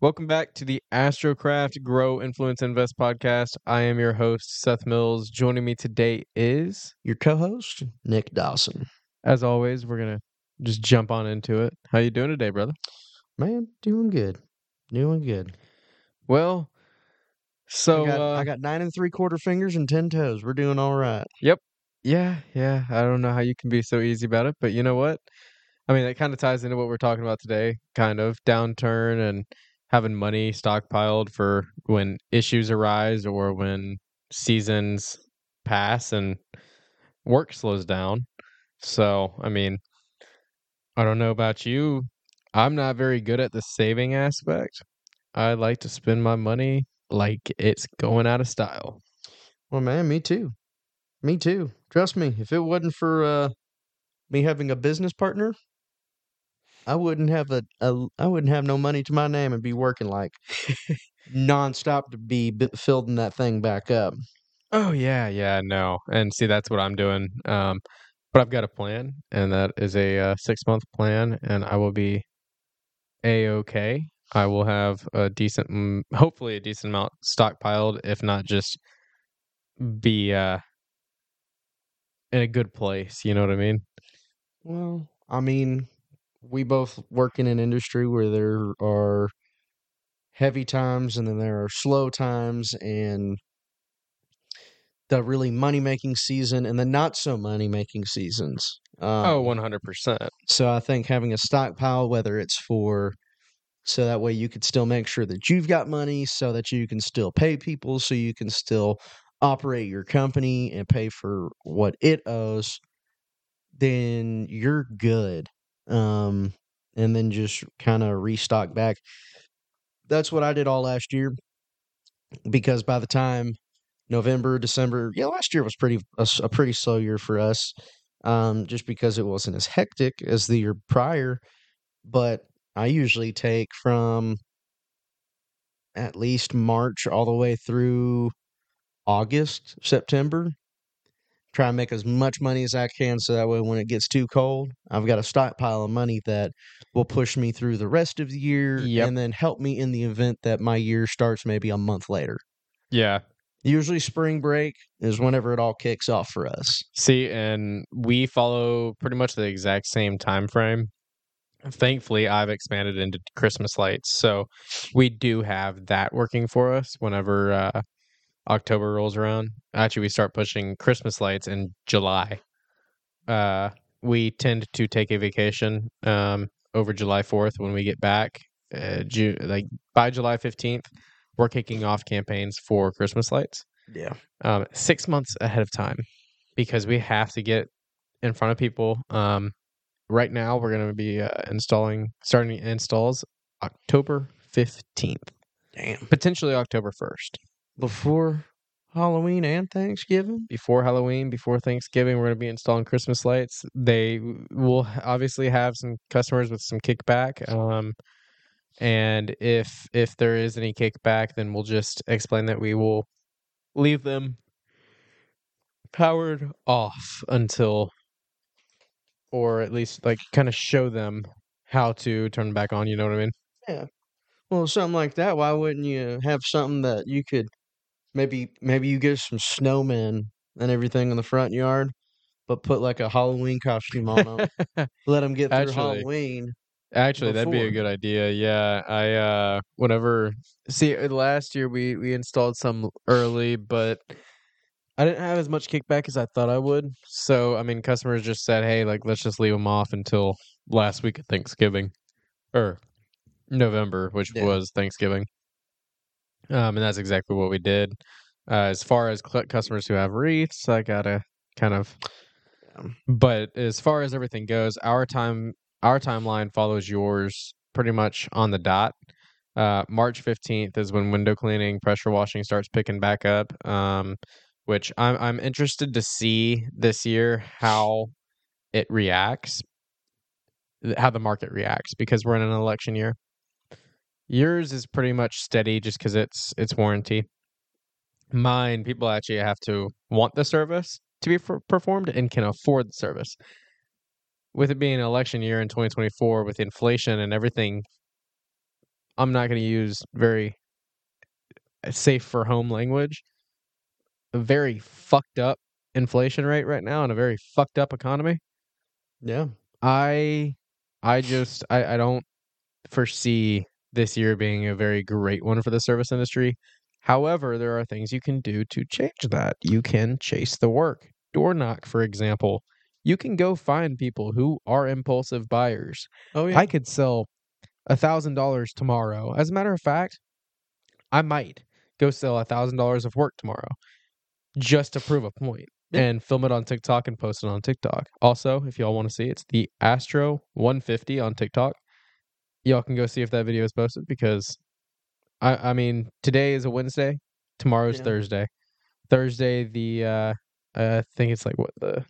Welcome back to the Astrocraft Grow Influence Invest podcast. I am your host, Seth Mills. Joining me today is, Your co-host, Nik Dawson. as always, we're gonna just jump on into it. How you doing today, brother? Man, doing good. Doing good. Well, so I got, uh, I got nine and three quarter fingers and ten toes. We're doing all right. Yep. Yeah, yeah. I don't know how you can be so easy about it, but you know what? I mean, that kind of ties into what we're talking about today. Kind of downturn and having money stockpiled for when issues arise or when seasons pass and work slows down. So, I mean, I don't know about you. I'm not very good at the saving aspect. I like to spend my money like it's going out of style. Well, man, me too. Me too. Trust me, if it wasn't for uh, me having a business partner, I wouldn't have a, a I wouldn't have no money to my name and be working like nonstop to be b- filling that thing back up. Oh yeah, yeah, no. And see that's what I'm doing. Um but I've got a plan and that is a uh, 6 month plan and I will be a okay. I will have a decent mm, hopefully a decent amount stockpiled if not just be uh in a good place, you know what I mean? Well, I mean, we both work in an industry where there are heavy times and then there are slow times and the really money making season and the not so money making seasons. Um, oh, 100%. so I think having a stockpile, whether it's for so that way you could still make sure that you've got money so that you can still pay people, so you can still operate your company and pay for what it owes, then you're good. Um, and then just kind of restock back. That's what I did all last year because by the time November, December, yeah, last year was pretty a pretty slow year for us, um, just because it wasn't as hectic as the year prior. But I usually take from at least March all the way through August, September. Try and make as much money as I can so that way when it gets too cold, I've got a stockpile of money that will push me through the rest of the year Yep. and then help me in the event that my year starts maybe a month later. Yeah. Usually spring break is whenever it all kicks off for us. See, and we follow pretty much the exact same time frame. Thankfully, I've expanded into Christmas lights, so we do have that working for us whenever uh, October rolls around. Actually, we start pushing Christmas lights in July. Uh, we tend to take a vacation um, over July Fourth when we get back. Uh, June, like by July fifteenth, we're kicking off campaigns for Christmas lights Yeah. um, six months ahead of time because we have to get in front of people. Um, right now, we're going to be uh, installing, starting installs October 15th, Damn. potentially October 1st. Before Halloween and Thanksgiving? Before Halloween, before Thanksgiving, we're going to be installing Christmas lights. They will obviously have some customers with some kickback. Um, and if if there is any kickback, then we'll just explain that we will leave them powered off until or at least like kind of show them how to turn them back on you know what i mean Yeah. Well, something like that. Why wouldn't you have something that you could maybe maybe you get some snowmen and everything in the front yard, but put like a Halloween costume on them. Let them get through Actually, Halloween. actually that'd be a good idea yeah i uh whenever see uh, last year we we installed some early but i didn't have as much kickback as i thought i would so i mean customers just said hey like let's just leave them off until last week of thanksgiving or november which Yeah. was thanksgiving um and that's exactly what we did. Uh, as far as cl- customers who have wreaths i gotta kind of but as far as everything goes our time our timeline follows yours pretty much on the dot. Uh, march 15th is when window cleaning pressure washing starts picking back up um, which I'm, I'm interested to see this year how it reacts how the market reacts because we're in an election year yours is pretty much steady just because it's it's warranty mine people actually have to want the service to be per- performed and can afford the service with it being an election year in 2024 with inflation and everything I'm not going to use very uh, safe for home language. A very fucked up inflation rate right now and a very fucked up economy. Yeah. I I just I, I don't foresee this year being a very great one for the service industry. However, there are things you can do to change that. You can chase the work. Door knock, for example. You can go find people who are impulsive buyers. Oh yeah. I could sell a thousand dollars tomorrow. As a matter of fact, I might go sell a thousand dollars of work tomorrow just to prove a point Yeah. and film it on TikTok and post it on TikTok. Also, if y'all want to see, it's the Astro 150 on TikTok. Y'all can go see if that video is posted because I I mean today is a Wednesday, tomorrow's Yeah. Thursday. Thursday the uh I think it's like what the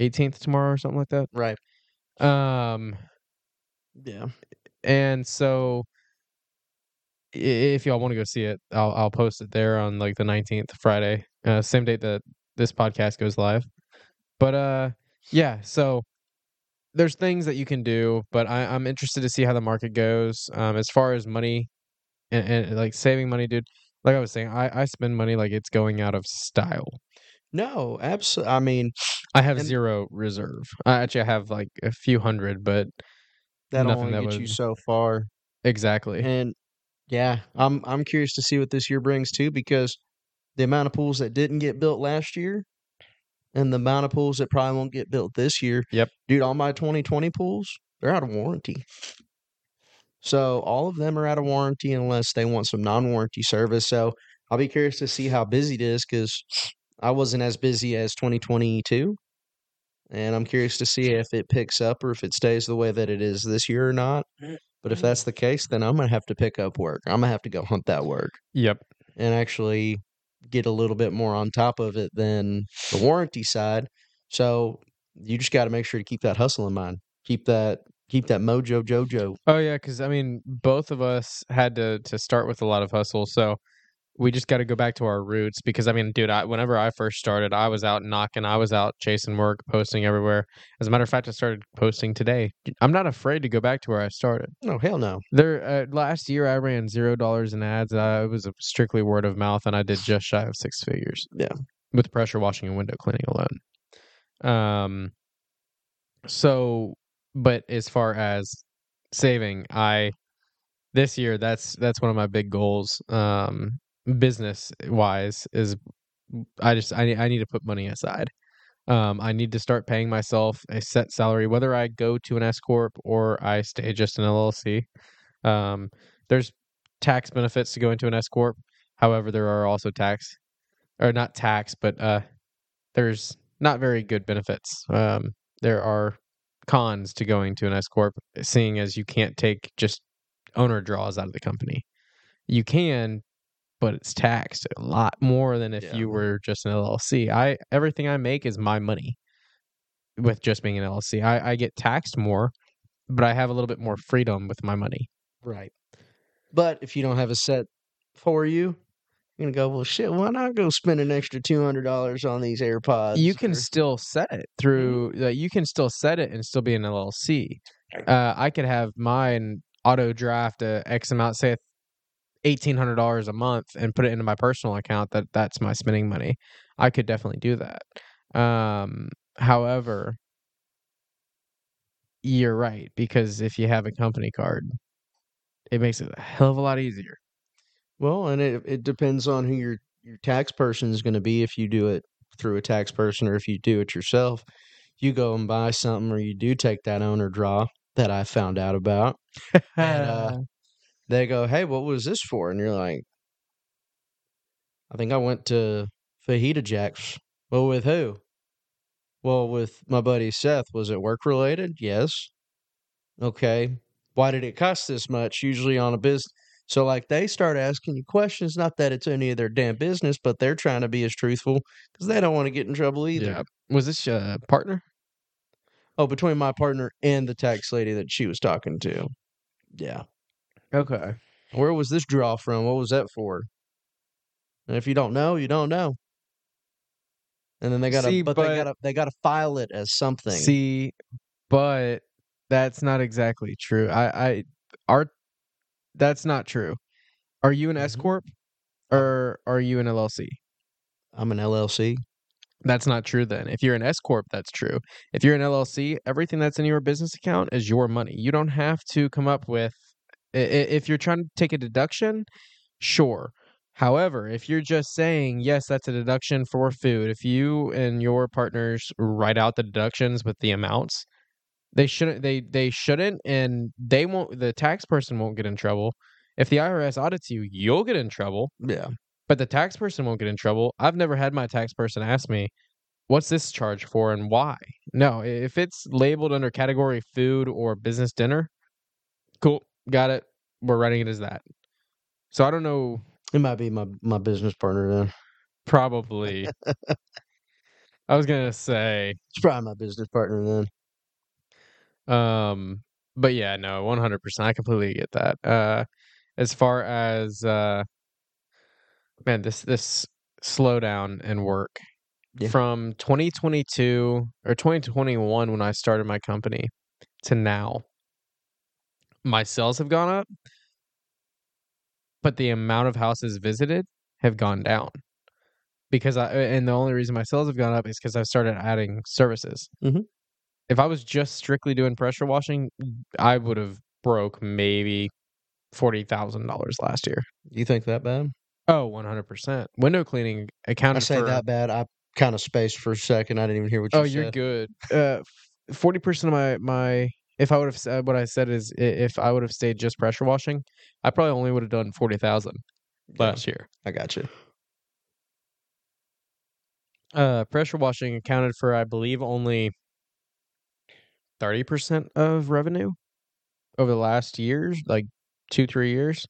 18th tomorrow or something like that. right. Um Yeah. and so if y'all want to go see it, I'll I'll post it there on like the 19th Friday, uh, same date that this podcast goes live. But uh yeah, so there's things that you can do, but I, I'm interested to see how the market goes. Um as far as money and, and like saving money, dude. Like I was saying, I, I spend money like it's going out of style. No, absolutely. I mean, I have And- zero reserve. I actually I have like a few hundred, but that Nothing only that gets you so far. exactly. And yeah, I'm I'm curious to see what this year brings too, because the amount of pools that didn't get built last year, and the amount of pools that probably won't get built this year. Yep. dude, all my 2020 pools, they're out of warranty. So all of them are out of warranty unless they want some non-warranty service. So I'll be curious to see how busy it is because I wasn't as busy as 2022. And I'm curious to see if it picks up or if it stays the way that it is this year or not. But if mm-hmm. that's the case, then I'm gonna have to pick up work. I'm gonna have to go hunt that work Yep. and actually get a little bit more on top of it than the warranty side. So you just got to make sure to keep that hustle in mind. Keep that keep that mojo jojo. Oh yeah, because I mean, both of us had to to start with a lot of hustle, so we just got to go back to our roots. Because I mean, dude, I, whenever I first started, I was out knocking, I was out chasing work, posting everywhere. As a matter of fact, I started posting today. I'm not afraid to go back to where I started. No hell no. There, uh, last year I ran zero dollars in ads. Uh, it was a strictly word of mouth, and I did just shy of six figures. Yeah. with pressure washing and window cleaning alone. Um, so, but as far as saving, I this year that's that's one of my big goals. Um, business wise is I just I need I need to put money aside. Um, I need to start paying myself a set salary, whether I go to an S corp or I stay just an LLC. Um, there's tax benefits to go into an S corp. However, there are also tax, or not tax, but uh, there's not very good benefits. Um, there are cons to going to an S corp, seeing as you can't take just owner draws out of the company. You can, but it's taxed a lot more than if Yeah. you were just an LLC. I everything I make is my money. With just being an LLC, I, I get taxed more, but I have a little bit more freedom with my money. Right. But if you don't have a set for you, you're gonna go, well shit, why not go spend an extra two hundred dollars on these AirPods? you can or- still set it through uh, you can still set it and still be an llc uh, i could have mine auto draft a x amount say $1800 a month and put it into my personal account that that's my spending money i could definitely do that um however you're right because if you have a company card it makes it a hell of a lot easier Well, and it it depends on who your your tax person is going to be. If you do it through a tax person, or if you do it yourself, you go and buy something, or you do take that owner draw that I found out about. And, uh, They go, "Hey, what was this for?" And you're like, "I think I went to Fajita Jack's." Well, with who? Well, with my buddy Seth. Was it work related? Yes. Okay. Why did it cost this much? Usually on a business. So, like, they start asking you questions. Not that it's any of their damn business, but they're trying to be as truthful because they don't want to get in trouble either. yeah was this a partner Oh, between my partner and the tax lady that she was talking to. Yeah. Okay Where was this draw from? What was that for? And if you don't know, you don't know. And then they gotta, but, but- they gotta, they gotta file it as something. See, but that's not exactly true. I, I, are, That's not true. Are you an S Mhm. corp or are you an LLC? I'm an LLC. That's not true then. If you're an S corp, that's true. If you're an LLC, everything that's in your business account is your money. You don't have to come up with if you're trying to take a deduction, sure. However, if you're just saying, yes, that's a deduction for food, if you and your partners write out the deductions with the amounts, they shouldn't they they shouldn't and they won't the tax person won't get in trouble. If the IRS audits you, you'll get in trouble Yeah. but the tax person won't get in trouble. I've never had my tax person ask me, "What's this charge for and why?" No, if it's labeled under category food or business dinner, cool, got it. We're writing it as that. So I don't know. It might be my my business partner then. Probably. I was gonna say, It's probably my business partner then. um, but yeah, no, one hundred percent. I completely get that. Uh, as far as uh, man, this this slowdown in work Yeah. from 2022 or 2021 when I started my company to now, my sales have gone up, but the amount of houses visited have gone down. Because I and the only reason my sales have gone up is because I've started adding services. Mhm. If I was just strictly doing pressure washing, I would have broke maybe forty thousand dollars last year. You think that bad? Oh, 100%. Window cleaning accounted I say for that bad. I kind of spaced for a second. I didn't even hear what you said. Oh, said. you're good. Uh, forty percent of my my if I would have said what I said is i- if I would have stayed just pressure washing, I probably only would have done forty thousand Yeah, last year. I got you. Uh, pressure washing accounted for I believe only thirty percent of revenue over the last years, like two three years.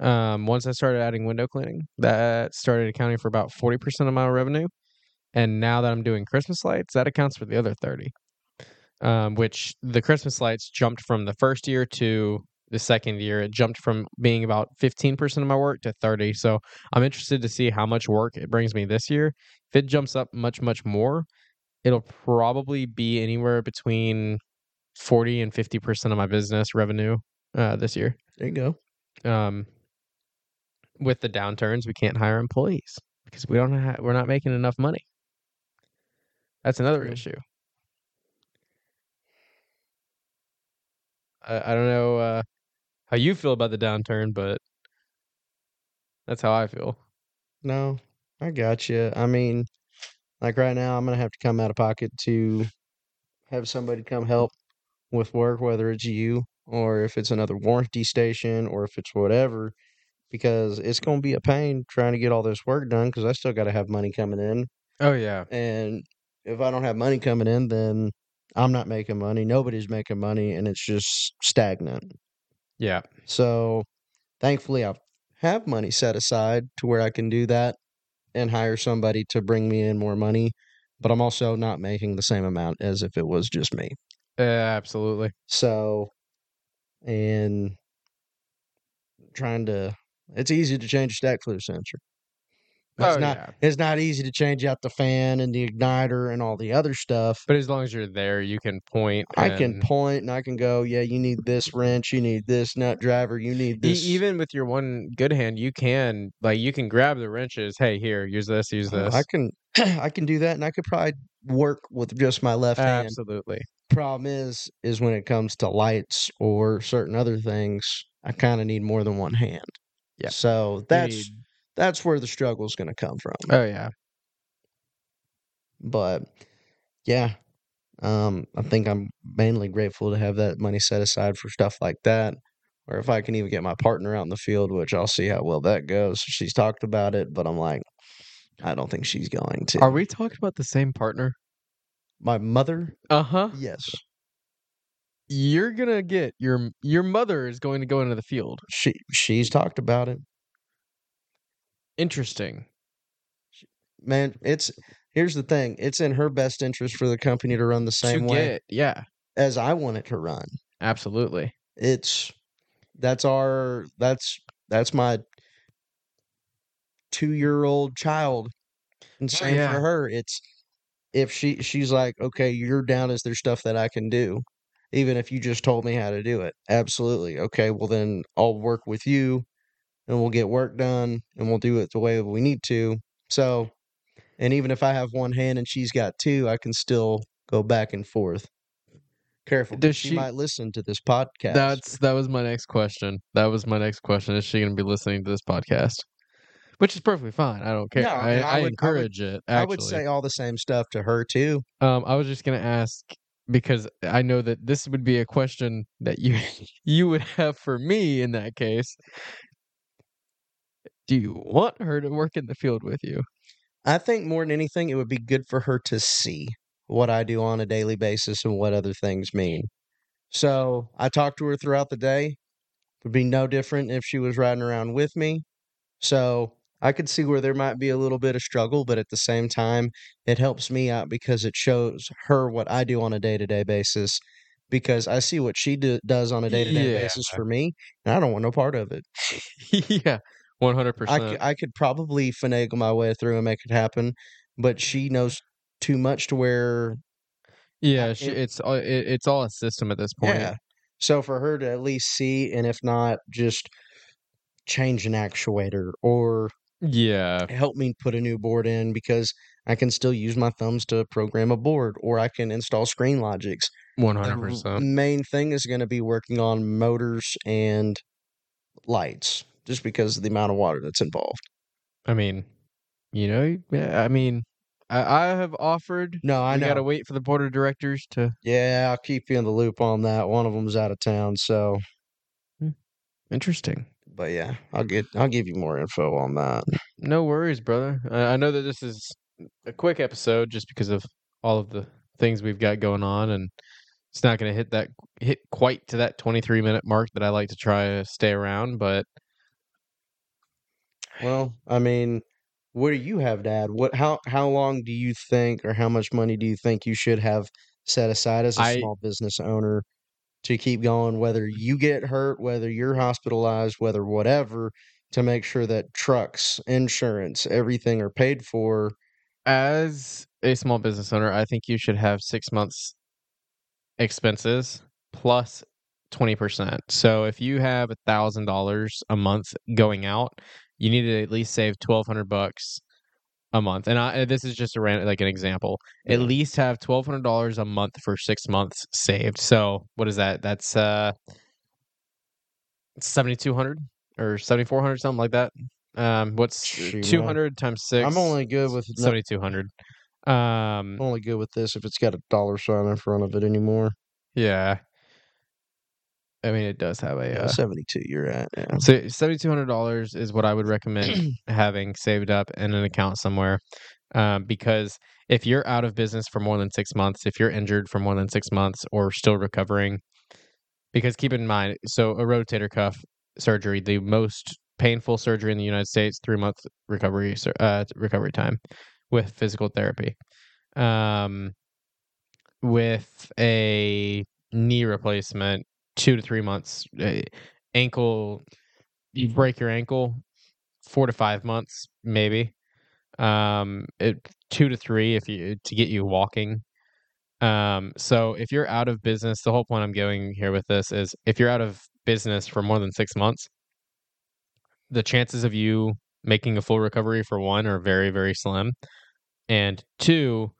Um, once I started adding window cleaning, that started accounting for about forty percent of my revenue. And now that I'm doing Christmas lights, that accounts for the other 30. Um, which the Christmas lights jumped from the first year to the second year. It jumped from being about 15% of my work to 30. So I'm interested to see how much work it brings me this year. If it jumps up much, much more, it'll probably be anywhere between 40 and 50% of my business revenue uh, this year. There you go. Um, with the downturns, we can't hire employees because we don't have, we're not making enough money. That's another issue. I, I don't know uh, how you feel about the downturn, but that's how I feel. No, I got you. I mean, like right now, I'm gonna have to come out of pocket to have somebody come help with work, whether it's you or if it's another warranty station or if it's whatever, because it's gonna be a pain trying to get all this work done because I still got to have money coming in, Oh yeah, and if I don't have money coming in, then I'm not making money. Nobody's making money, and it's just stagnant. yeah, So thankfully, I have money set aside to where I can do that and hire somebody to bring me in more money. But I'm also not making the same amount as if it was just me. uh, absolutely. So, and trying to, it's easy to change a stack flue sensor. It's oh not. yeah, It's not easy to change out the fan and the igniter and all the other stuff. but as long as you're there, you can point. I can and- point I can go, yeah, you need this wrench, you need this nut driver, you need this. even with your one good hand, you can like you can grab the wrenches. Hey, here, use this, use Uh, this. I can I can do that and I could probably work with just my left hand. Absolutely. Problem is is when it comes to lights or certain other things, I kind of need more than one hand. Yeah. So that's that's where the struggle is going to come from. oh yeah. But yeah, um, I think I'm mainly grateful to have that money set aside for stuff like that. Or if I can even get my partner out in the field, which I'll see how well that goes. She's talked about it, but I'm like, I don't think she's going to. Are we talking about the same partner? My mother, Uh huh. yes, You're gonna get your your mother is going to go into the field. she she's talked about it. Interesting. Man, it's here's the thing. It's in her best interest for the company to run the same to way get yeah, as I want it to run. absolutely. It's that's our that's that's my two year old child. And oh, same yeah. for her. It's if she she's like, okay, you're down. Is there stuff that I can do? even if you just told me how to do it. Absolutely. Okay, well then I'll work with you and we'll get work done and we'll do it the way we need to. So, and even if I have one hand and she's got two, I can still go back and forth. Careful, Does she, she- might listen to this podcast. That's that was my next question. That was my next question. Is she going to be listening to this podcast? Which is perfectly fine. I don't care. No, I, I I, would- I would- encourage it. Actually, I would say all the same stuff to her too. Um, I was just gonna ask because I know that this would be a question that you you would have for me in that case. Do you want her to work in the field with you? I think more than anything, it would be good for her to see what I do on a daily basis and what other things mean. So I talk to her throughout the day. Would be no different if she was riding around with me. So I could see where there might be a little bit of struggle, but at the same time, it helps me out because it shows her what I do on a day to day basis. Because I see what she do, does on a day to day Yeah. basis for me, and I don't want no part of it. yeah, one hundred I, percent. I could probably finagle my way through and make it happen, but she knows too much to where Yeah, she, uh, it- it's all it, it's all a system at this point. yeah. So for her to at least see, and if not, just change an actuator or Yeah, help me put a new board in because I can still use my thumbs to program a board or I can install ScreenLogics. One hundred percent. main thing is going to be working on motors and lights just because of the amount of water that's involved. I mean, you know, yeah, I mean, I, I have offered. No, I gotta wait for the board of directors to. Yeah, I'll keep you in the loop on that. One of them's out of town, so hmm. Interesting. but yeah, I'll get I'll give you more info on that. No worries, brother. I, I know that this is a quick episode just because of all of the things we've got going on, and it's not going to hit that hit quite to that 23 minute mark that I like to try to stay around. But Well, I mean, what do you have, Dad? What how how long do you think, or how much money do you think you should have set aside as a I- small business owner to keep going? Whether you get hurt, whether you're hospitalized, whether whatever, to make sure that trucks, insurance, everything are paid for. as a small business owner, I think you should have six months expenses plus 20%. So if you have a thousand dollars a month going out, you need to at least save 1200 bucks a month. And I, this is just a random, like an example. At least have $1,200 a month for six months saved. So what is that? That's, uh, 7,200 or 7,400, something like that. Um, what's Shoot, man. 200 times six? I'm only good with 7,200. Um, I'm only good with this if it's got a dollar sign in front of it anymore. yeah. I mean, it does have a. Yeah, Uh, 72 you're at. Yeah. so seventy-two hundred dollars is what I would recommend having saved up in an account somewhere, um, because if you're out of business for more than six months, if you're injured for more than six months or still recovering, because keep in mind, so a rotator cuff surgery, the most painful surgery in the United States, three month recovery uh, recovery time with physical therapy. Um, with a knee replacement, two to three months. Uh, ankle, you break your ankle, four to five months, maybe. Um, it, two to three if you to get you walking. Um, so if you're out of business, the whole point I'm going here with this is if you're out of business for more than six months, the chances of you making a full recovery for one are very, very slim. And two,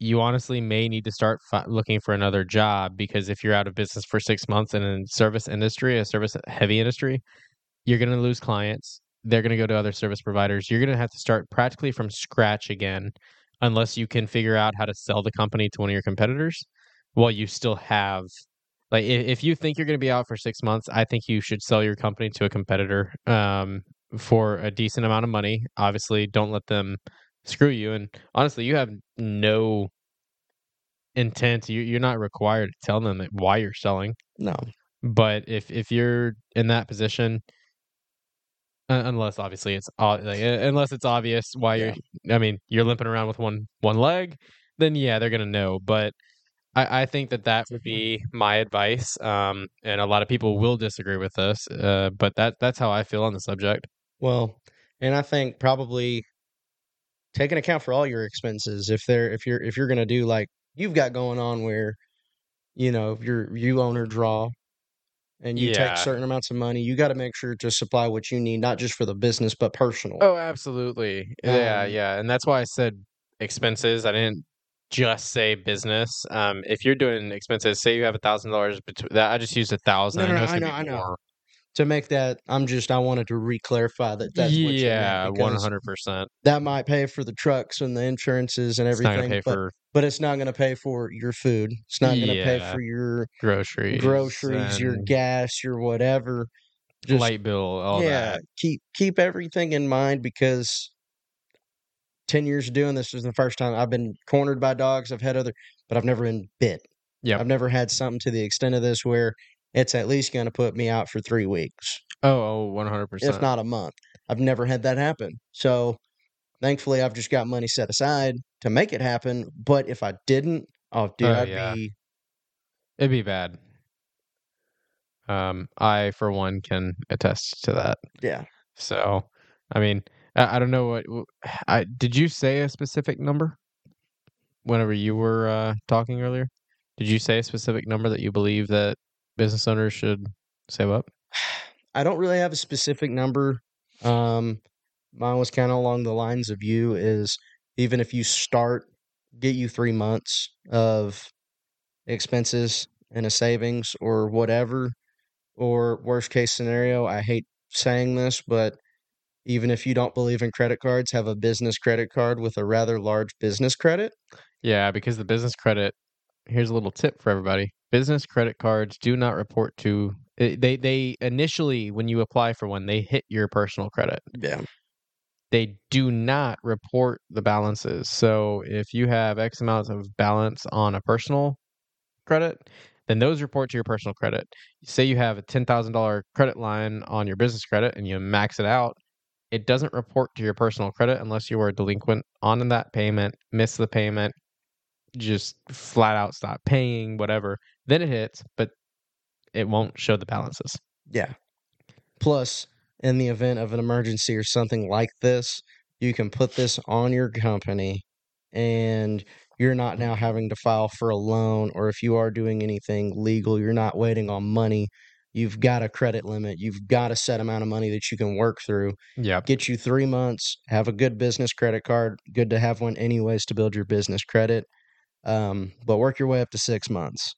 you honestly may need to start fi- looking for another job because if you're out of business for six months in a service industry, a service heavy industry, you're going to lose clients. They're going to go to other service providers. You're going to have to start practically from scratch again, unless you can figure out how to sell the company to one of your competitors while you still have. Like if, you think you're going to be out for six months, I think you should sell your company to a competitor um, for a decent amount of money. Obviously, don't let them screw you. And honestly, you have no intent. You, you're not required to tell them why you're selling. No. But if if you're in that position, unless obviously it's like, unless it's obvious why Yeah. you're, I mean, you're limping around with one one leg, then yeah, they're gonna know. But I, I think that that would be my advice. Um, and a lot of people will disagree with this. Uh, but that that's how I feel on the subject. Well, and I think probably take an account for all your expenses. If they're if you're if you're gonna do like you've got going on where you know, your you own or draw, and you Yeah. take certain amounts of money, you got to make sure to supply what you need, not just for the business but personal. Oh, absolutely. Yeah, Um, yeah. And that's why I said expenses. I didn't just say business. Um, if you're doing expenses, say you have a thousand dollars between that, I just used a thousand. No, no, no, I gonna know, I know. To make that, I'm just I wanted to re-clarify that that's yeah, meant one because hundred percent. that might pay for the trucks and the insurances and everything, but for but it's not going to pay for your food. It's not going to pay for your groceries, groceries, your gas, your whatever. Just light bill, all yeah, that. keep keep everything in mind because ten years of doing this is the first time I've been cornered by dogs. I've had other, but I've never been bit. yeah I've never had something to the extent of this where it's at least going to put me out for three weeks, Oh, oh, one hundred if percent. not a month. I've never had that happen. So thankfully, I've just got money set aside to make it happen. But if I didn't, oh, dude, Oh, I'd yeah. be It'd be bad. Um, I for one can attest to that. yeah. So, I mean, I, I don't know what I did. You say a specific number whenever you were uh, talking earlier? Did you say a specific number that you believe that business owners should save up? I don't really have a specific number. Um, mine was kind of along the lines of you is even if you start, get you three months of expenses and a savings or whatever, or worst case scenario. I hate saying this, but even if you don't believe in credit cards, have a business credit card with a rather large business credit. Yeah, because the business credit. Here's a little tip for everybody: business credit cards do not report to. eh, They they initially when you apply for one, they hit your personal credit. Yeah. they do not report the balances. So if you have X amounts of balance on a personal credit, then those report to your personal credit. Say you have a $10,000 credit line on your business credit and you max it out, it doesn't report to your personal credit unless you are delinquent on that payment, miss the payment, just flat out stop paying, whatever. Then it hits, but it won't show the balances. Yeah. Plus, in the event of an emergency or something like this, you can put this on your company and you're not now having to file for a loan or if you are doing anything legal, you're not waiting on money. You've got a credit limit. You've got a set amount of money that you can work through. Yep. Get you three months, have a good business credit card. Good to have one, anyways, to build your business credit. Um, but work your way up to six months.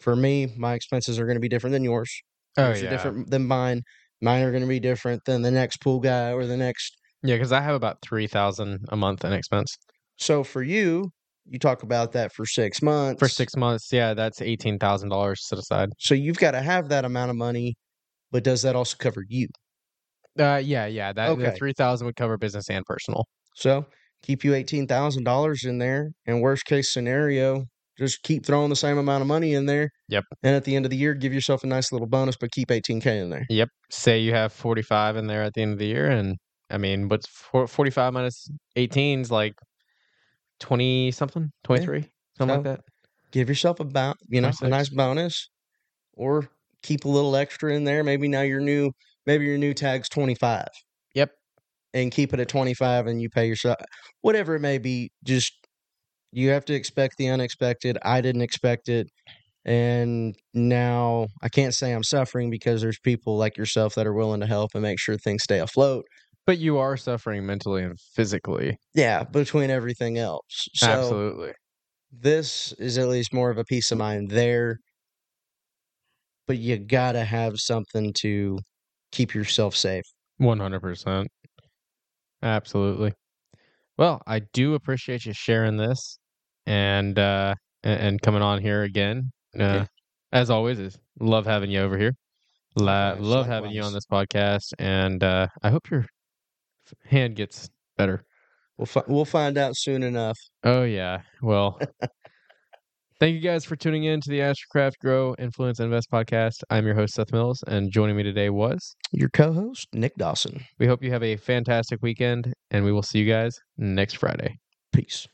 For me, my expenses are going to be different than yours. Oh, Yours yeah. different than mine. Mine are going to be different than the next pool guy or the next. Yeah, because I have about 3000 a month in expense. So for you, you talk about that for six months. For six months, yeah, that's eighteen thousand dollars set aside. So you've got to have that amount of money, but does that also cover you? Uh, yeah, yeah, that the Okay. three thousand would cover business and personal. So keep you eighteen thousand dollars in there, and worst case scenario, just keep throwing the same amount of money in there. Yep. And at the end of the year, give yourself a nice little bonus, but keep eighteen k in there. Yep. Say you have forty five in there at the end of the year, and I mean, what's forty five minus eighteen is like twenty something, twenty three, something like that. Give yourself a bo- you know, a nice bonus, or keep a little extra in there. Maybe now your new, maybe your new tag's twenty five. Yep. And keep it at 25 and you pay yourself whatever it may be just you have to expect the unexpected i didn't expect it and now i can't say i'm suffering because there's people like yourself that are willing to help and make sure things stay afloat But you are suffering mentally and physically. yeah between everything else so Absolutely. this is at least more of a peace of mind there but you gotta have something to keep yourself safe One hundred percent. Absolutely. Well, I do appreciate you sharing this and uh and, and coming on here again. Uh. As always, is love having you over here. La- Likewise, love having you on this podcast, and uh, I hope your hand gets better. we'll, fi- we'll find out soon enough Oh yeah. Well, thank you guys for tuning in to the Astrocraft Grow Influence Invest podcast. I'm your host Seth Mills, and joining me today was. your co-host nik dawson We hope you have a fantastic weekend, and we will see you guys next Friday. peace